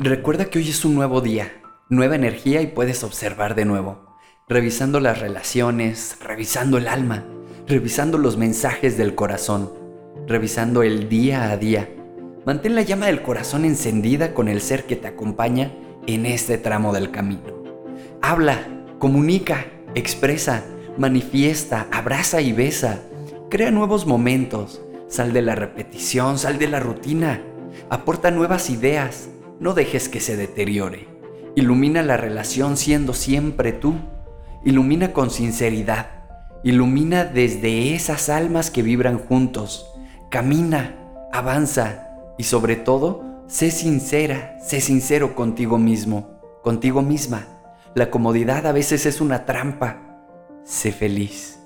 Recuerda que hoy es un nuevo día, nueva energía y puedes observar de nuevo, revisando las relaciones, revisando el alma, revisando los mensajes del corazón, revisando el día a día. Mantén la llama del corazón encendida con el ser que te acompaña en este tramo del camino. Habla, comunica, expresa, manifiesta, abraza y besa. Crea nuevos momentos. Sal de la repetición, sal de la rutina. Aporta nuevas ideas. No dejes que se deteriore. Ilumina la relación siendo siempre tú. Ilumina con sinceridad. Ilumina desde esas almas que vibran juntos. Camina, avanza y sobre todo, sé sincera, sé sincero contigo mismo, contigo misma. La comodidad a veces es una trampa Sé feliz.